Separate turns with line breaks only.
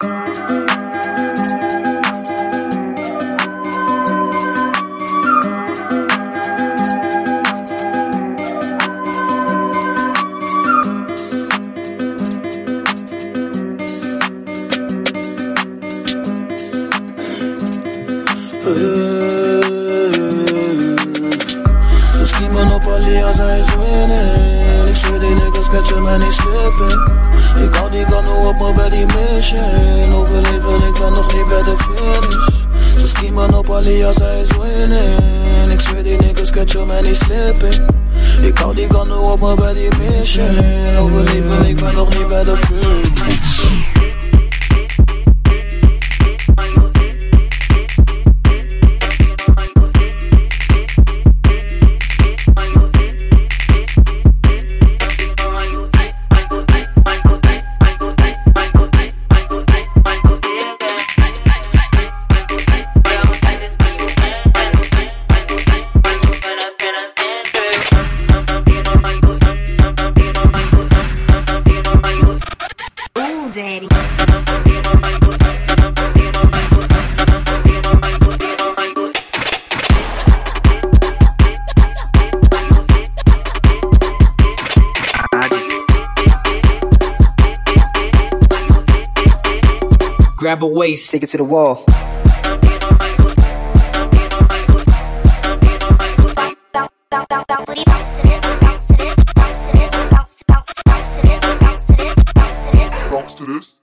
Ze schiemen op Alias, hij is winning Ik zweer die niggas catchen mij niet slippen Ik hou die gun nu op me bij die mission Overleven, ik ben nog niet bij de finish. Ze schiemen op Alias, hij is winning. Ik zweer die niggas catchen mij niet slippen Ik hou die gun nu op me bij die mission Overleven, ik ben nog niet bij de finish
Grab a waist,
take it to the wall. Bounce to this.